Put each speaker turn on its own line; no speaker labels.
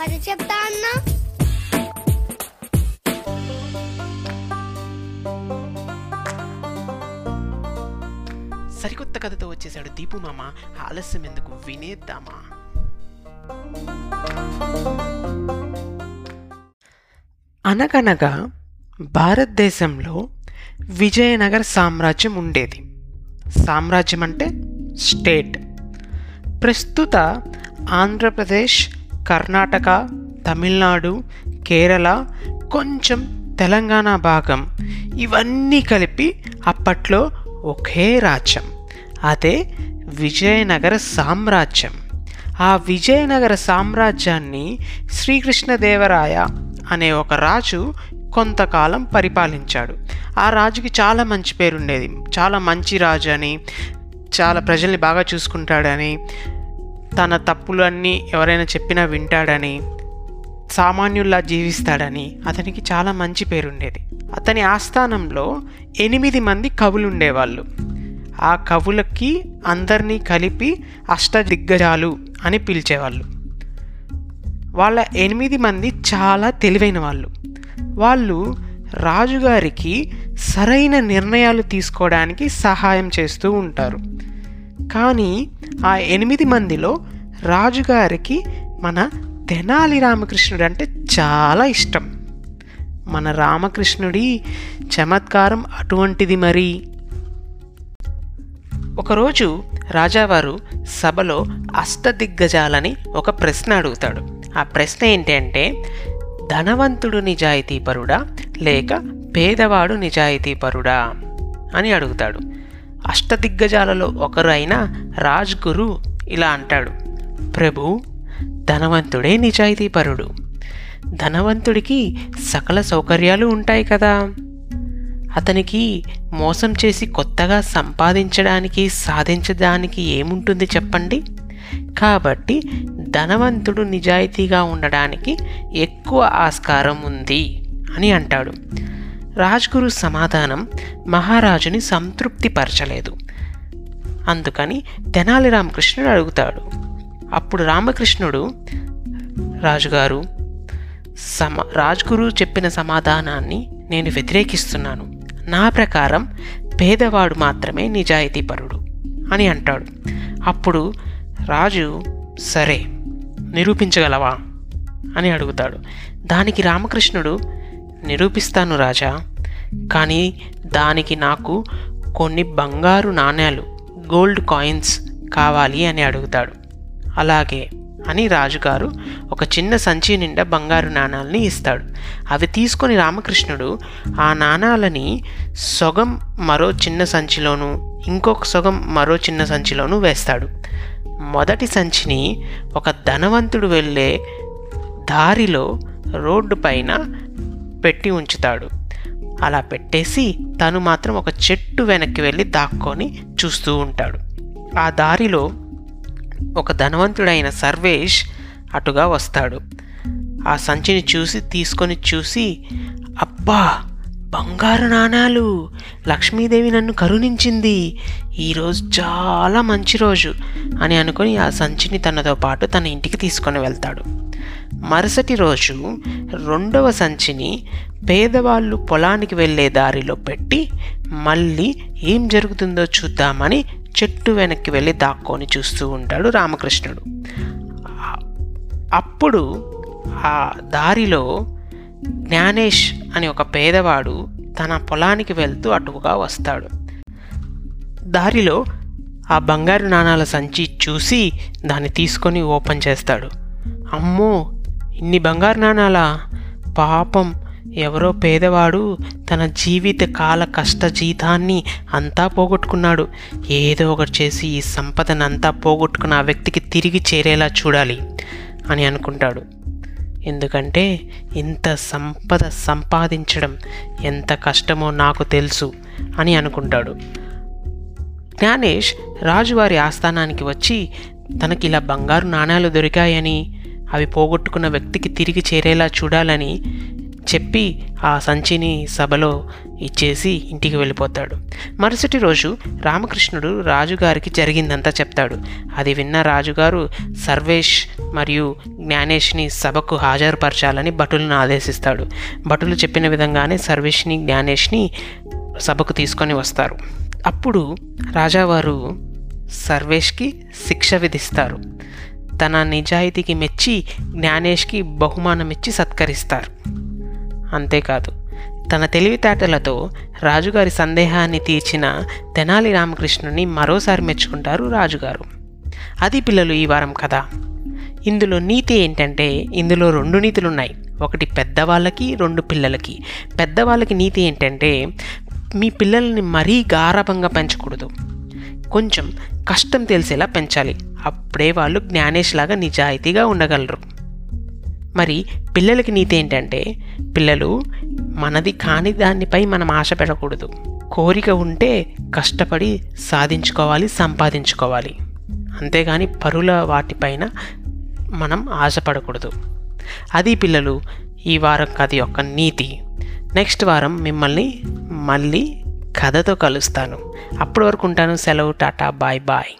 కథ చెప్తా అన్నా.
సరికొత్త కథతో వచ్చేసాడు దీపు మామ. ఆలస్యం ఎందుకు? వినేద్దామా? అనగనగా భారతదేశంలో విజయనగర సామ్రాజ్యం ఉండేది. సామ్రాజ్యం అంటే స్టేట్. ప్రస్తుత ఆంధ్రప్రదేశ్ కర్ణాటక తమిళనాడు కేరళ కొంచెం తెలంగాణ భాగం. ఇవన్నీ కలిపి అప్పట్లో ఒకే రాజ్యం. అదే విజయనగర సామ్రాజ్యం. ఆ విజయనగర సామ్రాజ్యాన్ని శ్రీకృష్ణదేవరాయ అనే ఒక రాజు కొంతకాలం పరిపాలించాడు. ఆ రాజుకి చాలా మంచి పేరుండేది. చాలా మంచి రాజు అని చాలా ప్రజల్ని బాగా చూసుకుంటాడని తన తప్పులన్నీ ఎవరైనా చెప్పినా వింటాడని సామాన్యుల్లా జీవిస్తాడని అతనికి చాలా మంచి పేరుండేది. అతని ఆస్థానంలో ఎనిమిది మంది కవులు ఉండేవాళ్ళు ఆ కవులకి అందరినీ కలిపి అష్టదిగ్గజాలు అని పిలిచేవాళ్ళు. వాళ్ళ ఎనిమిది మంది చాలా తెలివైన వాళ్ళు. వాళ్ళు రాజుగారికి సరైన నిర్ణయాలు తీసుకోవడానికి సహాయం చేస్తూ ఉంటారు. కానీ ఆ ఎనిమిది మందిలో రాజుగారికి మన తెనాలి రామకృష్ణుడు అంటే చాలా ఇష్టం. మన రామకృష్ణుడి చమత్కారం అటువంటిది మరి. ఒకరోజు రాజావారు సభలో అష్టదిగ్గజాలని ఒక ప్రశ్న అడుగుతాడు. ఆ ప్రశ్న ఏంటి అంటే ధనవంతుడు నిజాయితీపరుడా లేక పేదవాడు నిజాయితీపరుడా అని అడుగుతాడు. అష్టదిగ్గజాలలో ఒకరు అయిన రాజ్గురు ఇలా అంటాడు. ప్రభు ధనవంతుడే నిజాయితీపరుడు. ధనవంతుడికి సకల సౌకర్యాలు ఉంటాయి కదా. అతనికి మోసం చేసి కొత్తగా సంపాదించడానికి సాధించడానికి ఏముంటుంది చెప్పండి? కాబట్టి ధనవంతుడు నిజాయితీగా ఉండడానికి ఎక్కువ ఆస్కారం ఉంది అని అంటాడు. రాజ్గురు సమాధానం మహారాజుని సంతృప్తిపరచలేదు. అందుకని తెనాలి రామకృష్ణుడు అడుగుతాడు. అప్పుడు రామకృష్ణుడు రాజుగారు సమ రాజ్గురు చెప్పిన సమాధానాన్ని నేను వ్యతిరేకిస్తున్నాను. నా ప్రకారం పేదవాడు మాత్రమే నిజాయితీపరుడు అని అంటాడు. అప్పుడు రాజు సరే నిరూపించగలవా? అని అడుగుతాడు. దానికి రామకృష్ణుడు నిరూపిస్తాను రాజా కానీ దానికి నాకు కొన్ని బంగారు నాణ్యాలు గోల్డ్ కాయిన్స్ కావాలి అని అడుగుతాడు. అలాగే అని రాజుగారు ఒక చిన్న సంచి నిండా బంగారు నాణాలని ఇస్తాడు. అవి తీసుకొని రామకృష్ణుడు ఆ నాణాలని సొగం మరో చిన్న సంచిలోను ఇంకొక సొగం మరో చిన్న సంచిలోను వేస్తాడు. మొదటి సంచిని ఒక ధనవంతుడు వెళ్ళే దారిలో రోడ్డు పైన పెట్టి ఉంచుతాడు. అలా పెట్టేసి తను మాత్రం ఒక చెట్టు వెనక్కి వెళ్ళి దాక్కొని చూస్తూ ఉంటాడు. ఆ దారిలో ఒక ధనవంతుడైన సర్వేష్ అటుగా వస్తాడు. ఆ సంచిని చూసి తీసుకొని చూసి అబ్బా బంగారు నాణాలు! లక్ష్మీదేవి నన్ను కరుణించింది. ఈరోజు చాలా మంచి రోజు అని అనుకొని ఆ సంచిని తనతో పాటు తన ఇంటికి తీసుకొని వెళ్తాడు. మరుసటి రోజు రెండవ సంచిని పేదవాళ్ళు పొలానికి వెళ్ళే దారిలో పెట్టి మళ్ళీ ఏం జరుగుతుందో చూద్దామని చెట్టు వెనక్కి వెళ్ళి దాక్కొని చూస్తూ ఉంటాడు రామకృష్ణుడు. అప్పుడు ఆ దారిలో జ్ఞానేష్ అని ఒక పేదవాడు తన పొలానికి వెళ్తూ అటుగా వస్తాడు. దారిలో ఆ బంగారు నాణాల సంచి చూసి దాన్ని తీసుకొని ఓపెన్ చేస్తాడు. అమ్మో ఇన్ని బంగారు నాణాలా? పాపం ఎవరో పేదవాడు తన జీవిత కాల కష్ట జీతాన్ని అంతా పోగొట్టుకున్నాడు. ఏదో ఒకటి చేసి ఈ సంపదనంతా పోగొట్టుకున్న ఆ వ్యక్తికి తిరిగి చేరేలా చూడాలి అని అనుకుంటాడు. ఎందుకంటే ఇంత సంపద సంపాదించడం ఎంత కష్టమో నాకు తెలుసు అని అనుకుంటాడు. జ్ఞానేష్ రాజువారి ఆస్థానానికి వచ్చి తనకి ఇలా బంగారు నాణాలు దొరికాయని అవి పోగొట్టుకున్న వ్యక్తికి తిరిగి చేరేలా చూడాలని చెప్పి ఆ సంచిని సభలో ఇచ్చేసి ఇంటికి వెళ్ళిపోతాడు. మరుసటి రోజు రామకృష్ణుడు రాజుగారికి జరిగిందంతా చెప్తాడు. అది విన్న రాజుగారు సర్వేష్ మరియు జ్ఞానేష్ని సభకు హాజరుపరచాలని భటులను ఆదేశిస్తాడు. భటులు చెప్పిన విధంగానే సర్వేష్ని జ్ఞానేష్ని సభకు తీసుకొని వస్తారు. అప్పుడు రాజావారు సర్వేష్కి శిక్ష విధిస్తారు. తన నిజాయితీకి మెచ్చి జ్ఞానేష్కి బహుమానం ఇచ్చి సత్కరిస్తారు. అంతేకాదు తన తెలివితేటలతో రాజుగారి సందేహాన్ని తీర్చిన తెనాలి రామకృష్ణుని మరోసారి మెచ్చుకుంటారు రాజుగారు. అది పిల్లలు ఈ వారం కథ ఇందులో నీతి ఏంటంటే ఇందులో రెండు నీతులు ఉన్నాయి ఒకటి పెద్దవాళ్ళకి రెండు పిల్లలకి. పెద్దవాళ్ళకి నీతి ఏంటంటే మీ పిల్లల్ని మరీ గారభంగా పెంచకూడదు. కొంచెం కష్టం తెలిసేలా పెంచాలి. అప్పుడే వాళ్ళు జ్ఞానేష్ లాగా నిజాయితీగా ఉండగలరు. మరి పిల్లలకి నీతి ఏంటంటే పిల్లలు మనది కాని దానిపై మనం ఆశ పెట్టకూడదు కోరిక ఉంటే కష్టపడి సాధించుకోవాలి సంపాదించుకోవాలి. అంతేగాని పరుల వాటిపైన మనం ఆశపడకూడదు. అది పిల్లలు ఈ వారం కథ యొక్క నీతి. నెక్స్ట్ వారం మిమ్మల్ని మళ్ళీ కథతో కలుస్తాను. అప్పటి వరకు ఉంటాను. సెలవు టాటా బాయ్ బాయ్.